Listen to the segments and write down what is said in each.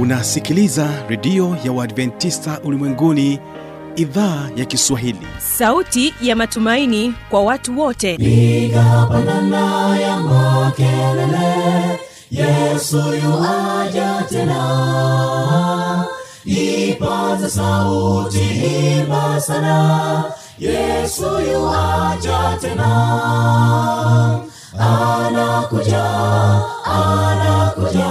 unasikiliza redio ya uadventista ulimwenguni idhaa ya kiswahili. Sauti ya matumaini kwa watu wote. Piga pandana ya makelele yesu yuaja tena. Ipata sauti imba sana yesu yuaja tena. Anakuja anakuja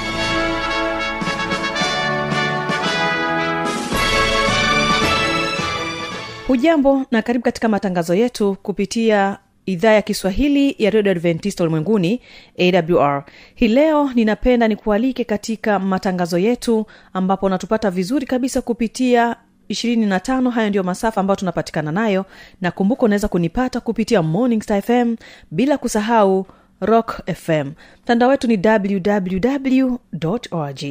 hujambo na karibu katika matangazo yetu kupitia idhaa ya kiswahili ya redio adventista ulimwenguni awr hii leo ninapenda nikualike katika matangazo yetu ambapo unatupata vizuri kabisa kupitia 25 hayo ndiyo masafa ambayo tunapatikana nayo na kumbuka unaweza kunipata kupitia morning star fm bila kusahau rock fm mtandao wetu ni www org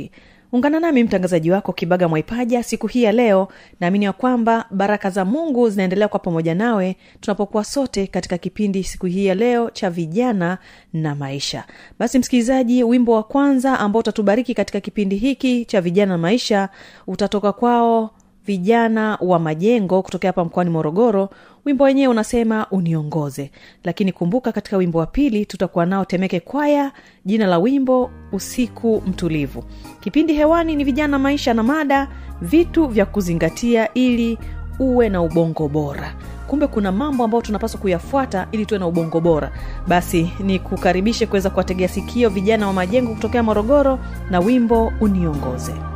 ungana nami mtangazaji wako kibaga mwaipaja siku hii ya leo. Naamini ya kwamba baraka za mungu zinaendelea kwa pamoja nawe tunapokuwa sote katika kipindi siku hii ya leo cha vijana na maisha. Basi msikilizaji wimbo wa kwanza ambao utatubariki katika kipindi hiki cha vijana na maisha utatoka kwao vijana wa majengo kutokea hapa mkoani morogoro wimbo wenyewe unasema uniongoze. Lakini kumbuka katika wimbo wa pili tutakuwa nao temeke kwaya jina la wimbo usiku mtulivu. Kipindi hewani ni vijana maisha na mada vitu vya kuzingatia ili uwe na ubongo bora. Kumbe kuna mambo ambayo tunapaswa kuyafuata ili tuwe na ubongo bora. Basi ni kukaribishe kuweza kuwategea sikio vijana wa majengo kutokea morogoro na wimbo uniongoze. uniongoze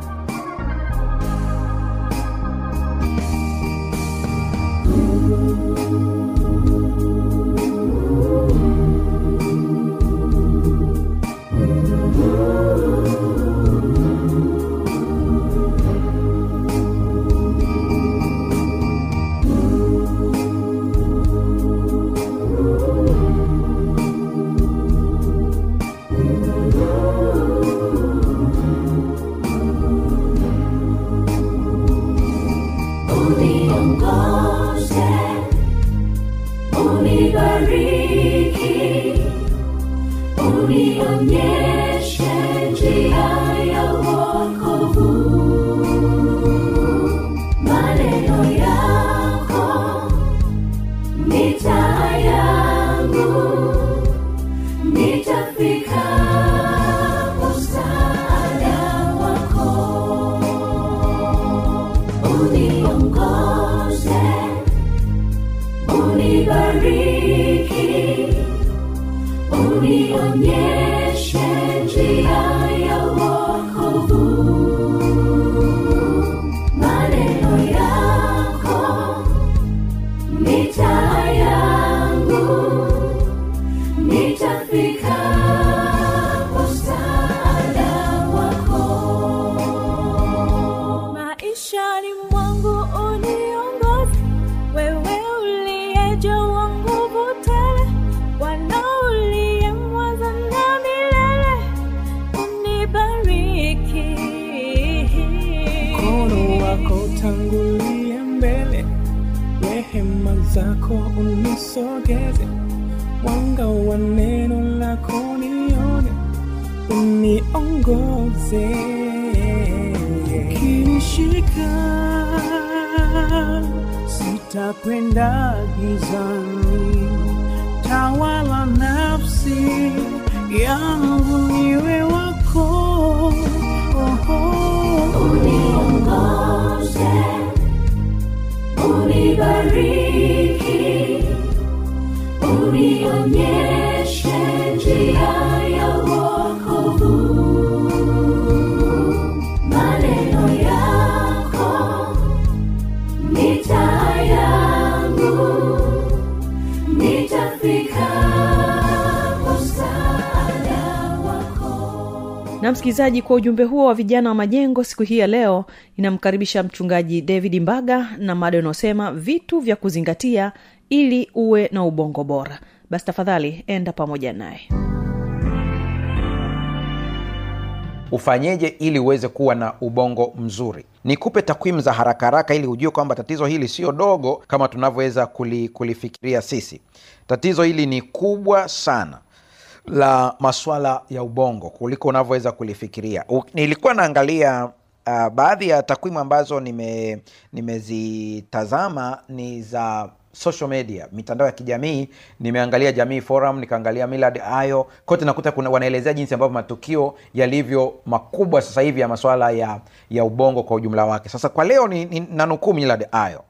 na msikilizaji kwa ujumbe huo wa vijana wa majengo siku hii ya leo inamkaribisha mchungaji david mbaga na mada unaosema vitu vya kuzingatia ili uwe na ubongo bora. Basi tafadhali enda pamoja naye. Ufanyeje ili uweze kuwa na ubongo mzuri? Nikupe takwimu za haraka haraka ili hujue kwamba tatizo hili sio dogo kama tunavyoweza kuli, kulifikiria sisi. Tatizo hili ni kubwa sana la maswala ya ubongo kuliko unavyoweza kulifikiria. U, nilikuwa naangalia uh, baadhi ya takwimu ambazo nime nimezitazama ni za social media mitandao ya kijamii. Nimeangalia jamii forum nikaangalia milad ayo. Kote nakuta kuna wanaelezea jinsi ambavyo matukio yalivyo makubwa sasa hivi ya maswala ya ya ubongo kwa ujumla wake. Sasa kwa leo ni, ni nanukuu Millard ayo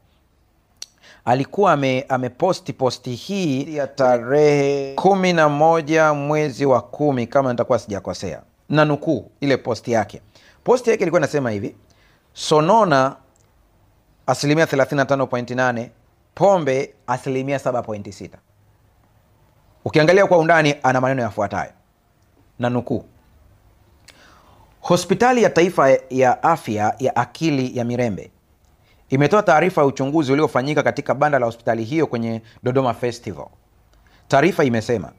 alikuwa ame, ameposti posti hii ya tarehe kumi na moja mwezi wa kumi kama nitakuwa sijakosea na nukuu ile posti yake. Posti yake ilikuwa inasema hivi sonona asilimia 35.8 pombe asilimia 7.6 ukiangalia kwa undani ana maneno yafuatayo na nukuu hospitali ya taifa ya afya ya akili ya mirembe imetoa taarifa ya uchunguzi uliofanyika katika banda la hospitali hiyo kwenye dodoma festival. Taarifa imesema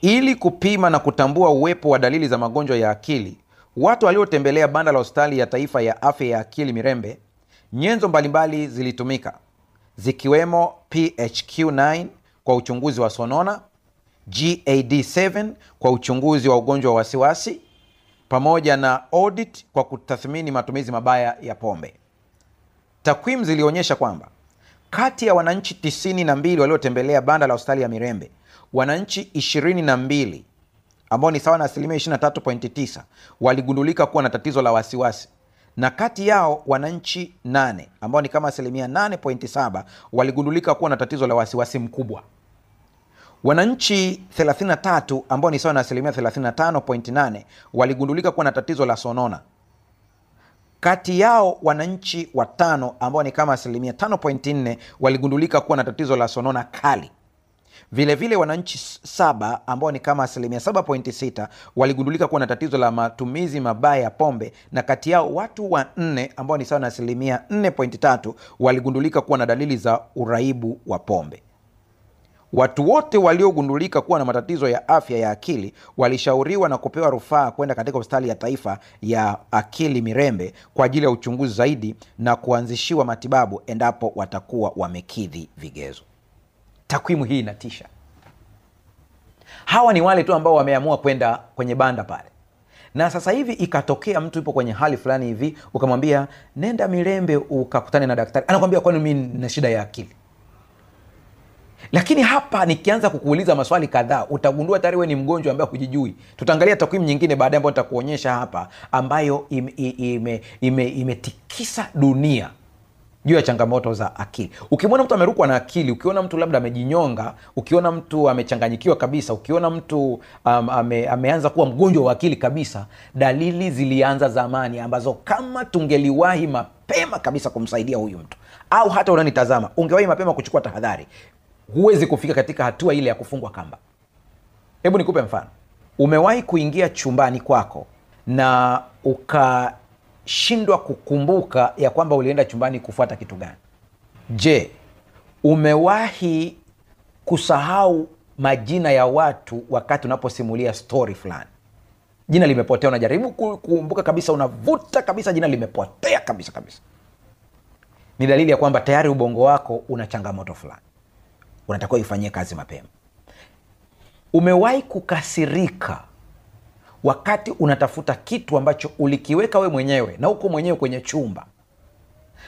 ili kupima na kutambua uwepo wa dalili za magonjwa ya akili watu waliotembelea banda la hospitali ya taifa ya afya ya akili mirembe nyenzo mbalimbali zilitumika zikiwemo phq9 kwa uchunguzi wa sonona gad7 kwa uchunguzi wa ugonjwa wa wasiwasi pamoja na audit kwa kutathmini matumizi mabaya ya pombe takwimu zilionyesha kwamba kati ya wananchi 92 waliotembelea banda la hospitali ya mirembe wananchi 22 ambao ni sawa na asilimia 23.9 waligundulika kuwa na tatizo la wasiwasi. Na kati yao wananchi 8 ambao ni kama asilimia 8.7 waligundulika kuwa na tatizo la wasiwasi mkubwa. Wananchi 33 ambao ni sawa na asilimia 35.8 waligundulika kuwa na tatizo la sonona kati yao wananchi watano ambao ni kama asilimia 5.4 waligundulika kuwa na tatizo la sonona kali. Vilevile vile wananchi saba ambao ni kama asilimia 7.6 waligundulika kuwa na tatizo la matumizi mabaya ya pombe na kati yao watu wanne ambao ni sawa na asilimia 4.3 waligundulika kuwa na dalili za uraibu wa pombe watu wote waliogundulika kuwa na matatizo ya afya ya akili walishauriwa na kupewa rufaa kwenda katika hospitali ya taifa ya akili mirembe kwa ajili ya uchunguzi zaidi na kuanzishiwa matibabu endapo watakuwa wamekidhi vigezo. Takwimu hii inatisha. Hawa ni wale tu ambao wameamua kwenda kwenye banda pale. Na sasa hivi ikatokea mtu yupo kwenye hali fulani hivi ukamwambia nenda mirembe ukakutane na daktari. Anakwambia kwani mi na shida ya akili lakini hapa nikianza kukuuliza maswali kadhaa utagundua tayari we ni mgonjwa ambaye hujijui. Tutaangalia takwimu nyingine baadaye ambayo nitakuonyesha hapa ambayo imetikisa ime, ime, ime dunia juu ya changamoto za akili. Ukimwona mtu amerukwa na akili ukiona mtu labda amejinyonga ukiona mtu amechanganyikiwa kabisa ukiona mtu um, ame, ameanza kuwa mgonjwa wa akili kabisa dalili zilianza zamani ambazo kama tungeliwahi mapema kabisa kumsaidia huyu mtu. Au hata unanitazama ungewahi mapema kuchukua tahadhari huwezi kufika katika hatua ile ya kufungwa kamba. Hebu nikupe mfano. Umewahi kuingia chumbani kwako na ukashindwa kukumbuka ya kwamba ulienda chumbani kufuata kitu gani? Je umewahi kusahau majina ya watu wakati unaposimulia stori fulani? Jina limepotea unajaribu kukumbuka kabisa unavuta kabisa jina limepotea kabisa kabisa. Ni dalili ya kwamba tayari ubongo wako una changamoto fulani unatakiwa ifanyie kazi mapema. Umewahi kukasirika wakati unatafuta kitu ambacho ulikiweka we mwenyewe na uko mwenyewe kwenye chumba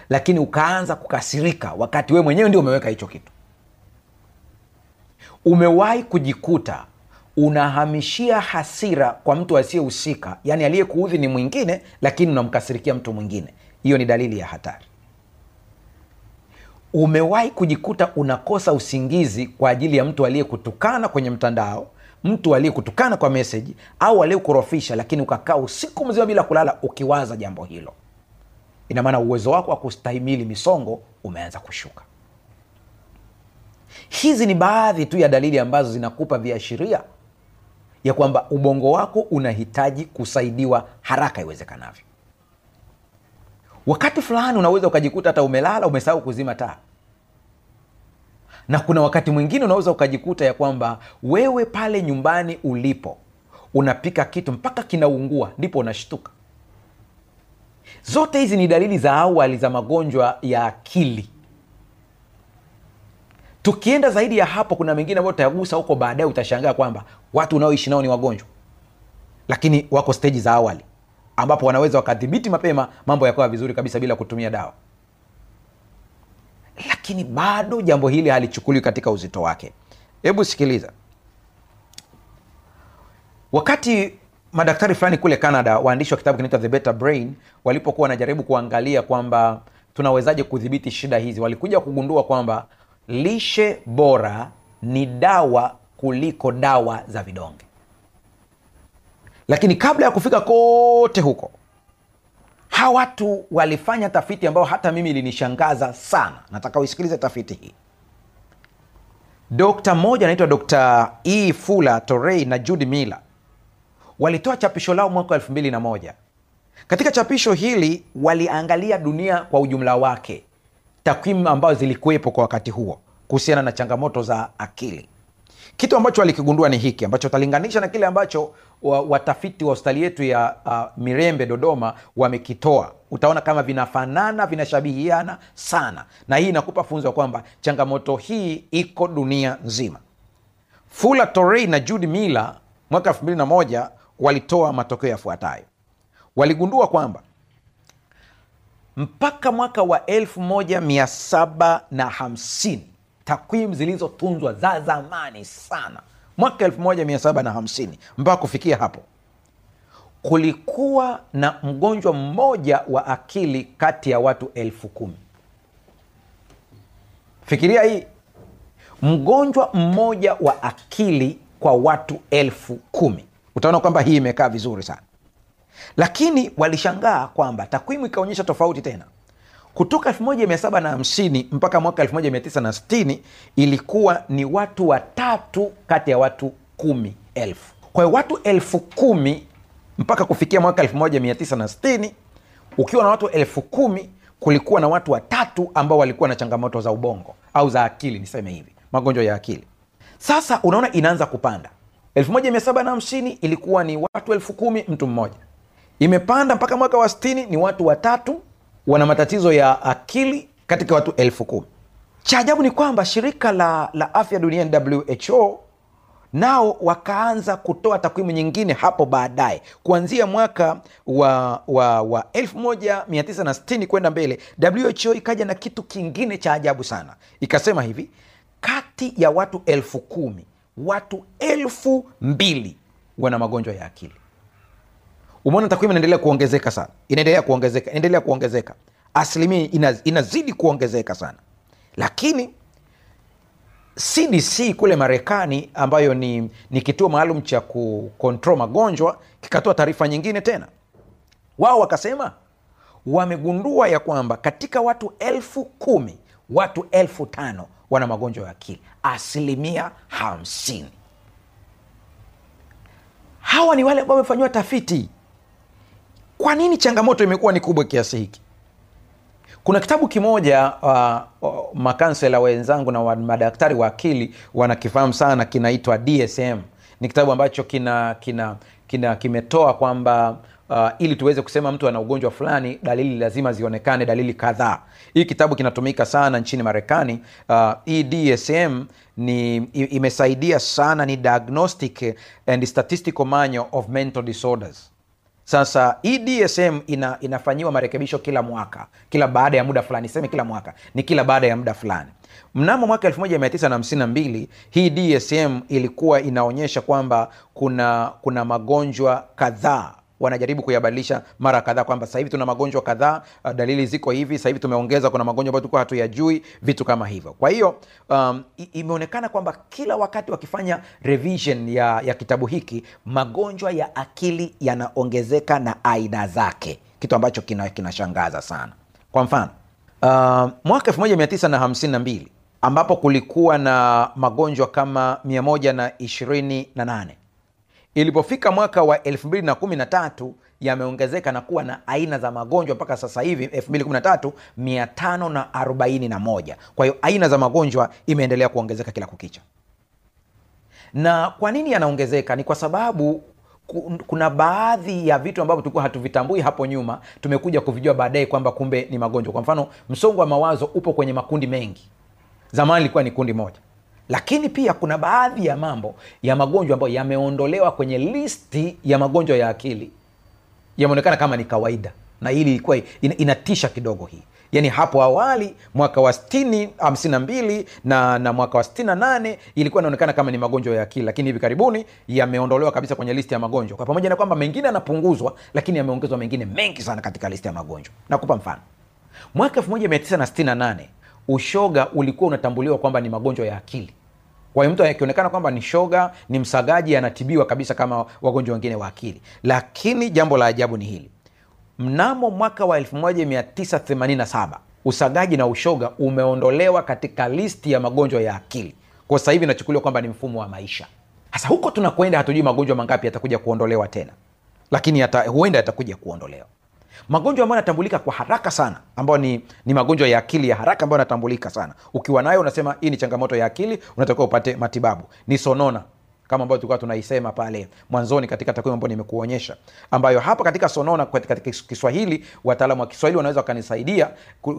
lakini ukaanza kukasirika wakati we mwenyewe ndio umeweka hicho kitu? Umewahi kujikuta unahamishia hasira kwa mtu asiyehusika yaani aliyekuudhi ni mwingine lakini unamkasirikia mtu mwingine? Hiyo ni dalili ya hatari umewahi kujikuta unakosa usingizi kwa ajili ya mtu aliyekutukana kwenye mtandao mtu aliyekutukana kwa meseji au aliyekurofisha lakini ukakaa usiku mzima bila kulala ukiwaza jambo hilo? Ina maana uwezo wako wa kustahimili misongo umeanza kushuka. Hizi ni baadhi tu ya dalili ambazo zinakupa viashiria ya kwamba ubongo wako unahitaji kusaidiwa haraka iwezekanavyo wakati fulani unaweza ukajikuta hata umelala umesahau kuzima taa. Na kuna wakati mwingine unaweza ukajikuta ya kwamba wewe pale nyumbani ulipo unapika kitu mpaka kinaungua ndipo unashtuka. Zote hizi ni dalili za awali za magonjwa ya akili. Tukienda zaidi ya hapo kuna mengine ambayo utayagusa huko baadaye utashangaa kwamba watu unaoishi nao ni wagonjwa. Lakini wako steji za awali ambapo wanaweza wakadhibiti mapema mambo yakawa vizuri kabisa bila kutumia dawa. Lakini bado jambo hili halichukuliwi katika uzito wake. Hebu sikiliza. Wakati madaktari fulani kule canada waandishi wa kitabu kinaitwa the better brain walipokuwa wanajaribu kuangalia kwamba tunawezaje kudhibiti shida hizi walikuja kugundua kwamba lishe bora ni dawa kuliko dawa za vidonge lakini kabla ya kufika kote huko hawa watu walifanya tafiti ambayo hata mimi ilinishangaza sana. Nataka uisikilize tafiti hii. Dokta mmoja anaitwa dr e. Fula torei na judy miller walitoa chapisho lao mwaka wa elfu mbili na moja. Katika chapisho hili waliangalia dunia kwa ujumla wake takwimu ambazo zilikuwepo kwa wakati huo kuhusiana na changamoto za akili. Kitu ambacho walikigundua ni hiki ambacho talinganisha na kile ambacho watafiti wa hospitali yetu ya uh, mirembe dodoma wamekitoa. Utaona kama vinafanana vinashabihiana sana. Na hii inakupa funzo ya kwamba changamoto hii iko dunia nzima. Fula torei na judy miller mwaka 21 walitoa matokeo yafuatayo. Waligundua kwamba mpaka mwaka wa 1750 takwimu zilizotunzwa za zamani sana mwaka 1750 mpaka kufikia hapo kulikuwa na mgonjwa mmoja wa akili kati ya watu elfu kumi. Fikiria hii mgonjwa mmoja wa akili kwa watu elfu kumi. Utaona kwamba hii imekaa vizuri sana. Lakini walishangaa kwamba takwimu ikaonyesha tofauti tena kutoka 1750 mpaka mwaka 1960 ilikuwa ni watu watatu kati ya watu kumi elfu. Kwa hiyo watu elfu kumi mpaka kufikia mwaka 1960 ukiwa na watu elfu kumi kulikuwa na watu watatu ambao walikuwa na changamoto za ubongo au za akili niseme hivi magonjwa ya akili. Sasa unaona inaanza kupanda. 1750 ilikuwa ni watu elfu kumi mtu mmoja. Imepanda mpaka mwaka wa 60 ni watu watatu wana matatizo ya akili katika watu elfu kumi. Cha ajabu ni kwamba shirika la, la afya duniani who nao wakaanza kutoa takwimu nyingine hapo baadaye. Kuanzia mwaka wa, wa, wa 1960 kwenda mbele who ikaja na kitu kingine cha ajabu sana. Ikasema hivi kati ya watu elfu kumi watu elfu mbili wana magonjwa ya akili umeona takwimu inaendelea kuongezeka sana. Inaendelea kuongezeka inaendelea kuongezeka. Asilimia ina, inazidi kuongezeka sana. Lakini cdc kule marekani ambayo ni, ni kituo maalum cha kukontrol magonjwa kikatoa taarifa nyingine tena. Wao wakasema wamegundua ya kwamba katika watu elfu kumi watu elfu tano wana magonjwa ya akili. Asilimia hamsini. Hawa ni wale ambao wamefanyiwa tafiti kwa nini changamoto imekuwa ni kubwa kiasi hiki? Kuna kitabu kimoja uh, uh, makansela wenzangu na madaktari wa akili wanakifahamu sana kinaitwa dsm ni kitabu ambacho kina kina kina kimetoa kwamba uh, ili tuweze kusema mtu ana ugonjwa fulani dalili lazima zionekane dalili kadhaa. Hii kitabu kinatumika sana nchini marekani. Uh, hii dsm ni imesaidia sana ni diagnostic and statistical manual of mental disorders sasa hii dsm ina, inafanyiwa marekebisho kila mwaka. Kila baada ya muda fulani siseme kila mwaka. Ni kila baada ya muda fulani. Mnamo mwaka 1952 hii dsm ilikuwa inaonyesha kwamba kuna kuna magonjwa kadhaa wanajaribu kuyabadilisha mara kadhaa kwamba sasa hivi tuna magonjwa kadhaa uh, dalili ziko hivi sasa hivi tumeongeza kuna magonjwa ambayo tulikuwa hatuyajui vitu kama hivyo. Kwa hiyo um, imeonekana kwamba kila wakati wakifanya revision ya, ya kitabu hiki magonjwa ya akili yanaongezeka na aina zake kitu ambacho kinashangaza kina sana. Kwa mfano uh, mwaka 1952 ambapo kulikuwa na magonjwa kama 128 ilipofika mwaka wa 213 yameongezeka na kuwa na aina za magonjwa mpaka sasa hivi 213 541 kwa hiyo aina za magonjwa imeendelea kuongezeka kila kukicha. Na kwa nini yanaongezeka? Ni kwa sababu kuna baadhi ya vitu ambavyo tulikuwa hatuvitambui hapo nyuma tumekuja kuvijua baadaye kwamba kumbe ni magonjwa. Kwa mfano msongo wa mawazo upo kwenye makundi mengi. Zamani ilikuwa ni kundi moja lakini pia kuna baadhi ya mambo ya magonjwa ambayo yameondolewa kwenye listi ya magonjwa ya akili. Yameonekana kama ni kawaida. Na hili ilikuwa inatisha kidogo hii. Yaani hapo awali mwaka wa 60 52 na, na mwaka wa 68 ilikuwa inaonekana kama ni magonjwa ya akili. Lakini hivi karibuni yameondolewa kabisa kwenye listi ya magonjwa. Kwa pamoja na kwamba mengine yanapunguzwa lakini yameongezwa mengine mengi sana katika listi ya magonjwa. Nakupa mfano. Mwaka 1968 ushoga ulikuwa unatambuliwa kwamba ni magonjwa ya akili. Kwa hiyo mtu akionekana kwamba ni shoga ni msagaji anatibiwa kabisa kama wagonjwa wengine wa akili. Lakini jambo la ajabu ni hili. Mnamo mwaka wa 1987 usagaji na ushoga umeondolewa katika listi ya magonjwa ya akili. Kwa sasa inachukuliwa kwamba ni mfumo wa maisha. Sasa huko tunakwenda hatujui magonjwa mangapi yatakuja kuondolewa tena. Lakini yata, huenda yatakuja kuondolewa magonjwa ambayo yanatambulika kwa haraka sana ambayo ni, ni magonjwa ya akili ya haraka ambayo yanatambulika sana. Ukiwa nayo unasema hii ni changamoto ya akili unatakiwa upate matibabu. Ni sonona kama ambayo tulikuwa tunaisema pale mwanzoni katika takwimu ambayo nimekuonyesha ambayo hapa katika sonona katika kiswahili wataalamu wa kiswahili wanaweza wakanisaidia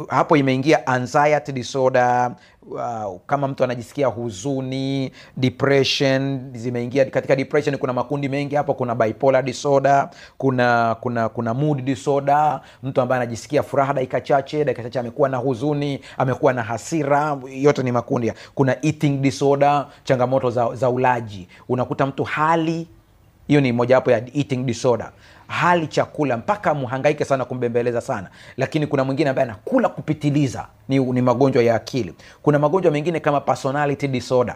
hapo imeingia anxiety disorder uh, kama mtu anajisikia huzuni depression zimeingia katika depression kuna makundi mengi hapo kuna bipolar disorder kuna kuna kuna mood disorder. Mtu ambaye anajisikia furaha dakika chache dakika chache amekuwa na huzuni amekuwa na hasira yote ni makundi. Kuna eating disorder changamoto za, za ulaji. Unakuta mtu hali hiyo ni mojawapo ya eating disorder hali chakula mpaka mhangaike sana kumbembeleza sana. Lakini kuna mwingine ambaye anakula kupitiliza ni, ni magonjwa ya akili. Kuna magonjwa mengine kama personality disorder.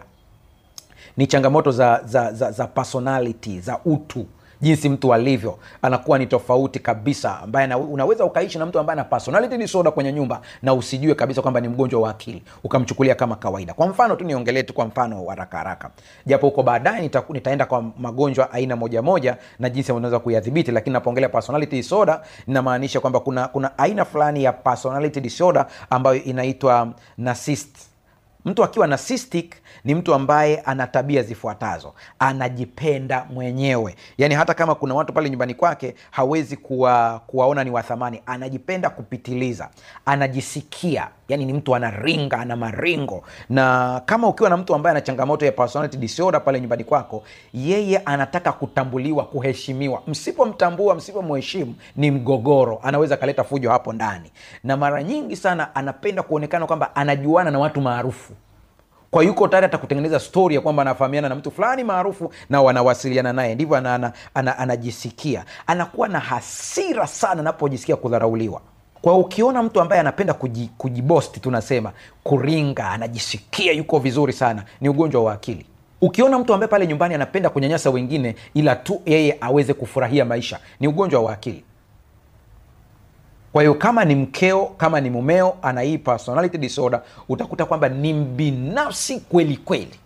Ni changamoto za, za, za, za personality za utu jinsi mtu alivyo anakuwa ni tofauti kabisa ambaye unaweza ukaishi na mtu ambaye ana personality disorder kwenye nyumba na usijue kabisa kwamba ni mgonjwa wa akili ukamchukulia kama kawaida. Kwa mfano tu niongelee tu kwa mfano haraka haraka. Japo huko baadaye nita, nitaenda kwa magonjwa aina moja moja na jinsi unaweza kuyadhibiti lakini napoongelea personality disorder inamaanisha kwamba kuna kuna aina fulani ya personality disorder ambayo inaitwa narcissist mtu akiwa narcissistic ni mtu ambaye ana tabia zifuatazo. Anajipenda mwenyewe. Yaani hata kama kuna watu pale nyumbani kwake hawezi kuwa, kuwaona ni wathamani anajipenda kupitiliza. Anajisikia. Yaani ni mtu anaringa ana maringo. Na kama ukiwa na mtu ambaye ana changamoto ya personality disorder pale nyumbani kwako yeye anataka kutambuliwa kuheshimiwa. Msipomtambua msipomheshimu ni mgogoro. Anaweza akaleta fujo hapo ndani. Na mara nyingi sana anapenda kuonekana kwamba anajuana na watu maarufu kwa yuko tayari hata kutengeneza stori ya kwamba anafahamiana na mtu fulani maarufu na wanawasiliana naye. Ndivyo ana, ana, ana, anajisikia. Anakuwa na hasira sana anapojisikia kudharauliwa. Kwa ukiona mtu ambaye anapenda kuji, kujibosti tunasema kuringa anajisikia yuko vizuri sana ni ugonjwa wa akili. Ukiona mtu ambaye pale nyumbani anapenda kunyanyasa wengine ila tu yeye aweze kufurahia maisha ni ugonjwa wa akili kwa hiyo kama ni mkeo kama ni mumeo ana hii personality disorder utakuta kwamba ni mbinafsi kweli kweli.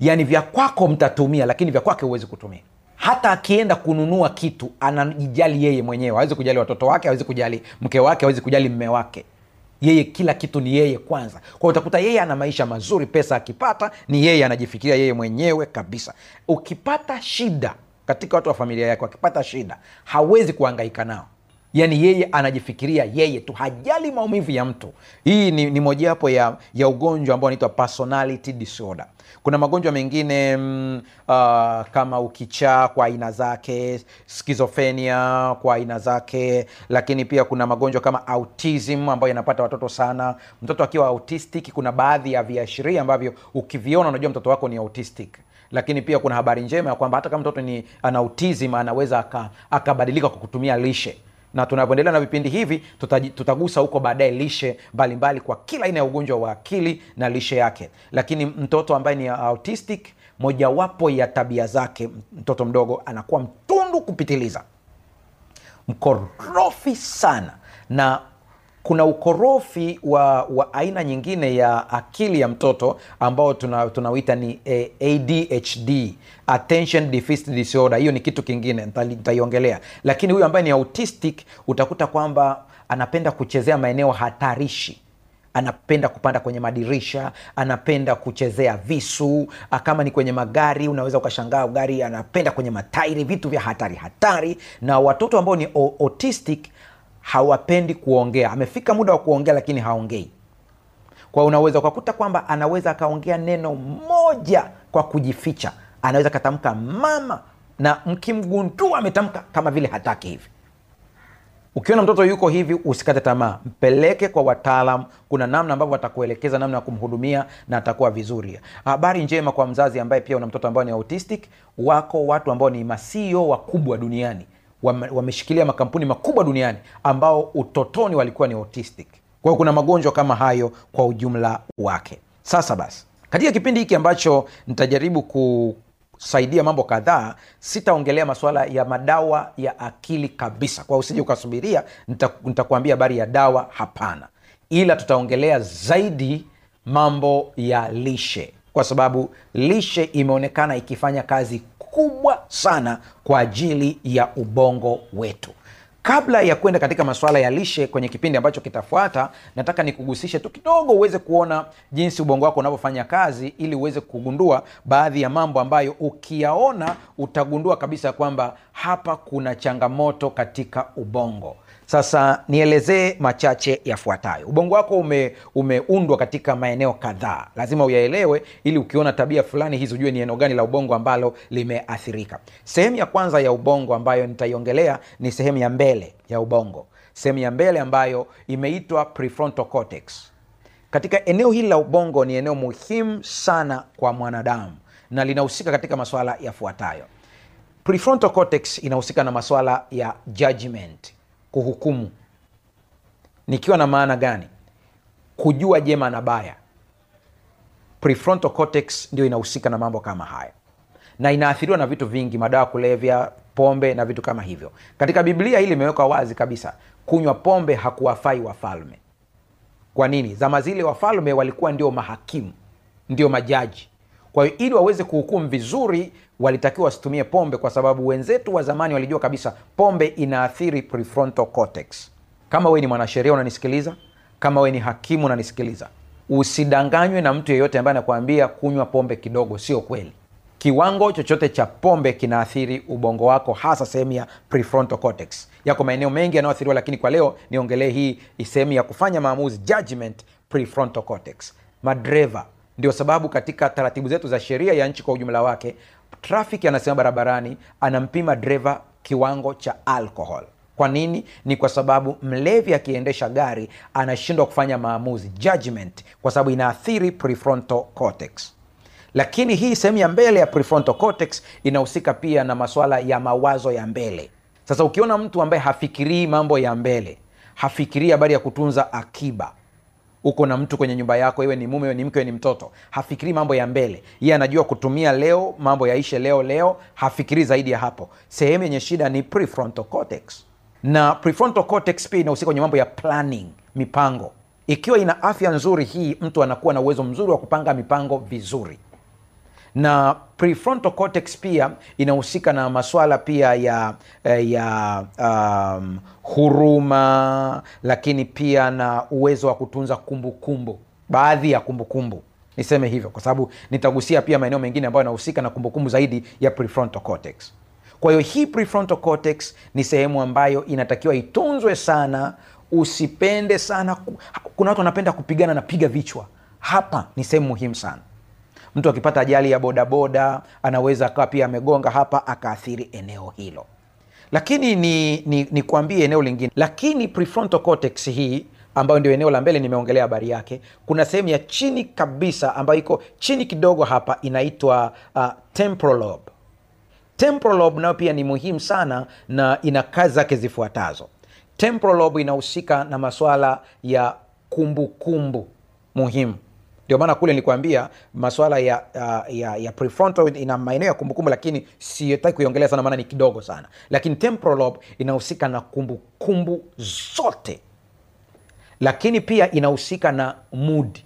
Yaani vya kwako mtatumia lakini vya kwake huwezi kutumia. Hata akienda kununua kitu anajijali yeye mwenyewe. Hawezi kujali watoto wake hawezi kujali mke wake hawezi kujali mme wake. Yeye kila kitu ni yeye kwanza. Kwa utakuta yeye ana maisha mazuri pesa akipata ni yeye anajifikiria yeye mwenyewe kabisa. Ukipata shida katika watu wa familia yake wakipata shida hawezi kuhangaika nao yaani yeye anajifikiria yeye tu hajali maumivu ya mtu. Hii ni, ni mojawapo ya, ya ugonjwa ambao unaitwa personality disorder. Kuna magonjwa mengine mm, uh, kama ukichaa kwa aina zake skizofenia kwa aina zake lakini pia kuna magonjwa kama autism ambayo yanapata watoto sana. Mtoto akiwa autistic kuna baadhi ya viashiria ambavyo ukiviona unajua mtoto wako ni autistic. Lakini pia kuna habari njema ya kwamba hata kama mtoto ni ana autism anaweza aka- kwa kutumia lishe na tunavyoendelea na vipindi hivi tutagusa huko baadaye lishe mbalimbali kwa kila aina ya ugonjwa wa akili na lishe yake. Lakini mtoto ambaye ni autistic mojawapo ya tabia zake mtoto mdogo anakuwa mtundu kupitiliza. Mkorofi sana. Na kuna ukorofi wa, wa aina nyingine ya akili ya mtoto ambao tuna, tunauita ni eh, adhd attention deficit disorder. Hiyo ni kitu kingine nitaiongelea. Lakini huyu ambaye ni autistic utakuta kwamba anapenda kuchezea maeneo hatarishi. Anapenda kupanda kwenye madirisha anapenda kuchezea visu. Ah, kama ni kwenye magari unaweza ukashangaa gari anapenda kwenye matairi vitu vya hatari hatari. Na watoto ambao ni autistic hawapendi kuongea. Amefika muda wa kuongea lakini haongei. Kwa unaweza ukakuta kwamba anaweza akaongea neno moja kwa kujificha. Anaweza akatamka mama na mkimgundua ametamka kama vile hataki hivi. Ukiona mtoto yuko hivi usikate tamaa. Mpeleke kwa wataalam. Kuna namna ambavyo watakuelekeza namna ya kumhudumia na atakuwa vizuri. Habari njema kwa mzazi ambaye pia una mtoto ambao ni autistic. Wako watu ambao ni masio wakubwa duniani wameshikilia makampuni makubwa duniani ambao utotoni walikuwa ni autistic. Kwa hiyo kuna magonjwa kama hayo kwa ujumla wake. Sasa basi katika kipindi hiki ambacho nitajaribu kusaidia mambo kadhaa sitaongelea masuala ya madawa ya akili kabisa. Kwa usije ukasubiria nita- nitakuambia habari ya dawa hapana. Ila tutaongelea zaidi mambo ya lishe kwa sababu lishe imeonekana ikifanya kazi kubwa sana kwa ajili ya ubongo wetu. Kabla ya kwenda katika masuala ya lishe kwenye kipindi ambacho kitafuata nataka nikugusishe tu kidogo uweze kuona jinsi ubongo wako unavyofanya kazi ili uweze kugundua baadhi ya mambo ambayo ukiyaona utagundua kabisa kwamba hapa kuna changamoto katika ubongo sasa nielezee machache yafuatayo. Ubongo wako ume, umeundwa katika maeneo kadhaa. Lazima uyaelewe ili ukiona tabia fulani hizi ujue ni eneo gani la ubongo ambalo limeathirika. Sehemu ya kwanza ya ubongo ambayo nitaiongelea ni sehemu ya mbele ya ubongo. Sehemu ya mbele ambayo imeitwa cortex. Katika eneo hili la ubongo ni eneo muhimu sana kwa mwanadamu na linahusika katika masuala yafuatayo. Cortex inahusika na masuala ya judgment kuhukumu. Nikiwa na maana gani? Kujua jema na baya. Prefrontal cortex ndio inahusika na mambo kama haya. Na inaathiriwa na vitu vingi madawa kulevya pombe na vitu kama hivyo. Katika biblia hili imewekwa wazi kabisa kunywa pombe hakuwafai wafalme. Kwa nini? Zama zile wafalme walikuwa ndio mahakimu ndio majaji. Kwa hiyo ili waweze kuhukumu vizuri walitakiwa wasitumie pombe kwa sababu wenzetu wa zamani walijua kabisa pombe inaathiri cortex. Kama wewe ni mwanasheria unanisikiliza kama wewe ni hakimu unanisikiliza usidanganywe na mtu yeyote ambaye anakuambia kunywa pombe kidogo sio kweli. Kiwango chochote cha pombe kinaathiri ubongo wako hasa sehemu ya prefrontal cortex. Yako maeneo mengi yanayoathiriwa lakini kwa leo niongelee hii sehemu ya kufanya maamuzi judgment cortex. Madreva ndio sababu katika taratibu zetu za sheria ya nchi kwa ujumla wake trafiki anasema barabarani anampima dreva kiwango cha alcohol. Kwa nini? Ni kwa sababu mlevi akiendesha gari anashindwa kufanya maamuzi judgment kwa sababu inaathiri prefrontal cortex. Lakini hii sehemu ya mbele ya prefrontal cortex inahusika pia na masuala ya mawazo ya mbele. Sasa ukiona mtu ambaye hafikirii mambo ya mbele hafikirii habari ya kutunza akiba uko na mtu kwenye nyumba yako iwe ni mume iwe ni mke iwe ni mtoto hafikirii mambo ya mbele. Yeye anajua kutumia leo mambo yaishe leo leo hafikirii zaidi ya hapo. Sehemu yenye shida ni prefrontal cortex. Na prefrontal cortex pia inahusika kwenye mambo ya planning mipango. Ikiwa ina afya nzuri hii mtu anakuwa na uwezo mzuri wa kupanga mipango vizuri na prefrontal cortex pia inahusika na maswala pia ya eh, ya um, huruma lakini pia na uwezo wa kutunza kumbukumbu kumbu. baadhi ya kumbukumbu kumbu. niseme hivyo kwa sababu nitagusia pia maeneo mengine ambayo yanahusika na kumbukumbu zaidi ya prefrontal cortex kwa hiyo hii prefrontal cortex ni sehemu ambayo inatakiwa itunzwe sana usipende sana kuna watu wanapenda kupigana na piga vichwa hapa ni sehemu muhimu sana mtu akipata ajali ya bodaboda anaweza akawa pia amegonga hapa akaathiri eneo hilo. Lakini ni, ni, ni kuambie eneo lingine. Lakini cortex hii ambayo ndio eneo la mbele nimeongelea habari yake kuna sehemu ya chini kabisa ambayo iko chini kidogo hapa inaitwa uh, temporal lobe. Temporal lobe nayo pia ni muhimu sana na ina kazi zake zifuatazo. Temporal lobe inahusika na maswala ya kumbukumbu kumbu muhimu ndio maana kule nilikwambia maswala ya, ya, ya prefrontal ina maeneo ya kumbukumbu lakini sitaki kuiongelea sana maana ni kidogo sana. Lakini temporal lobe inahusika na kumbukumbu zote. Lakini pia inahusika na mood.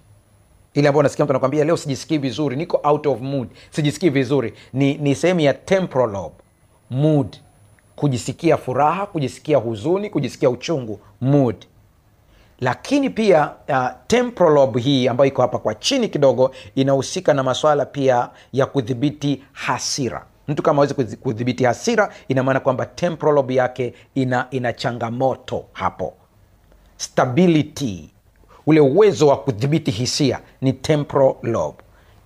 Ile ambayo unasikia mtu anakwambia leo sijisikii vizuri niko out of mood. Sijisikii vizuri. Ni, ni sehemu ya temporal lobe mood. Kujisikia furaha kujisikia huzuni kujisikia uchungu mood lakini pia uh, temporal lobe hii ambayo iko hapa kwa chini kidogo inahusika na maswala pia ya kudhibiti hasira. Mtu kama awezi kudhibiti hasira ina maana kwamba temporal lobe yake ina, ina changamoto hapo. Stability ule uwezo wa kudhibiti hisia ni temporal lobe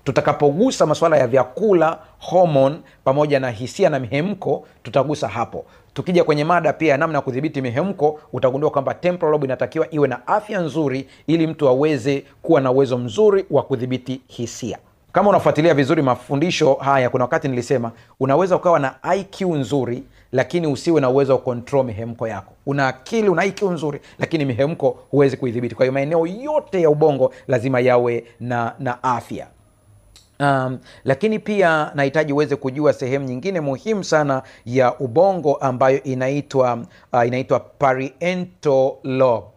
tutakapogusa masuala ya vyakula homon pamoja na hisia na mihemko tutagusa hapo. Tukija kwenye mada pia ya namna ya kudhibiti mihemko utagundua kwamba inatakiwa iwe na afya nzuri ili mtu aweze kuwa na uwezo mzuri wa kudhibiti hisia. Kama unafuatilia vizuri mafundisho haya kuna wakati nilisema unaweza ukawa na iq nzuri lakini usiwe na uwezo wa control mihemko yako. Una akili una iq nzuri lakini mihemko huwezi kuidhibiti. Kwa hiyo maeneo yote ya ubongo lazima yawe na na afya Um, lakini pia nahitaji uweze kujua sehemu nyingine muhimu sana ya ubongo ambayo inaitwa uh, inaitwa parietal lobe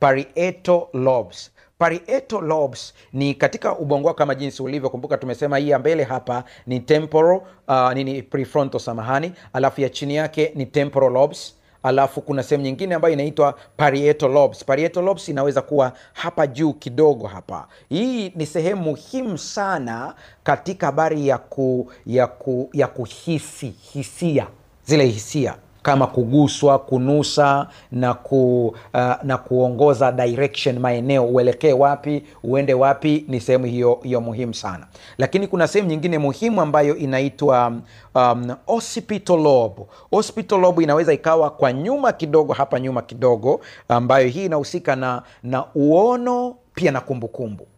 parietal lobes parietal lobes ni katika ubongo wako kama jinsi ulivyo. Kumbuka tumesema hii ya mbele hapa ni temporal uh, ni prefrontal samahani. Alafu ya chini yake ni temporal lobes alafu kuna sehemu nyingine ambayo inaitwa parietal lobes. Parietal lobes inaweza kuwa hapa juu kidogo hapa. Hii ni sehemu muhimu sana katika habari ya, ku, ya, ku, ya kuhisi hisia, zile hisia kama kuguswa, kunusa na ku, uh, na kuongoza direction, maeneo, uelekee wapi, uende wapi, ni sehemu hiyo hiyo muhimu sana. Lakini kuna sehemu nyingine muhimu ambayo inaitwa um, occipital inaweza ikawa kwa nyuma kidogo, hapa nyuma kidogo, ambayo hii inahusika na, na uono pia na kumbukumbu kumbu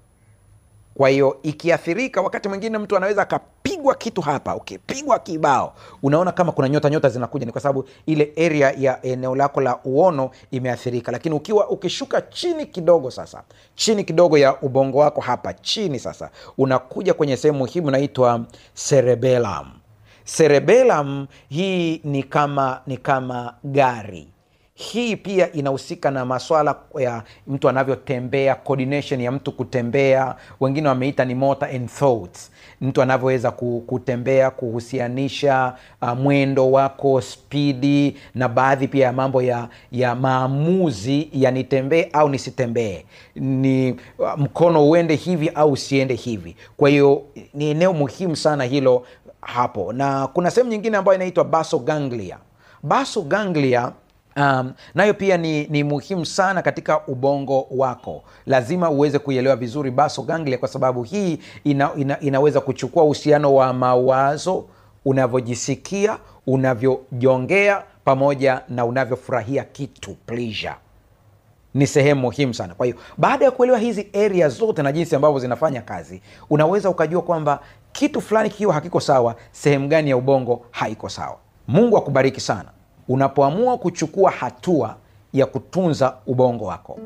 kwa hiyo ikiathirika, wakati mwingine mtu anaweza akapigwa kitu hapa, ukipigwa okay, kibao, unaona kama kuna nyota nyota zinakuja, ni kwa sababu ile area ya eneo lako la uono imeathirika. Lakini ukiwa ukishuka chini kidogo, sasa chini kidogo ya ubongo wako hapa chini, sasa unakuja kwenye sehemu muhimu inaitwa cerebellum. Cerebellum hii ni kama ni kama gari hii pia inahusika na maswala ya mtu anavyotembea, coordination ya mtu kutembea, wengine wameita ni motor and thoughts, mtu anavyoweza kutembea, kuhusianisha uh, mwendo wako, spidi na baadhi pia ya mambo ya, ya maamuzi ya nitembee au nisitembee, ni uh, mkono uende hivi au usiende hivi. Kwa hiyo ni eneo muhimu sana hilo hapo, na kuna sehemu nyingine ambayo inaitwa basal ganglia. Basal ganglia Um, nayo pia ni, ni muhimu sana katika ubongo wako. Lazima uweze kuielewa vizuri basal ganglia, kwa sababu hii ina, ina, inaweza kuchukua uhusiano wa mawazo, unavyojisikia, unavyojongea pamoja na unavyofurahia kitu pleasure ni sehemu muhimu sana. Kwa hiyo baada ya kuelewa hizi area zote na jinsi ambavyo zinafanya kazi, unaweza ukajua kwamba kitu fulani kikiwa hakiko sawa, sehemu gani ya ubongo haiko sawa. Mungu akubariki sana unapoamua kuchukua hatua ya kutunza ubongo wako.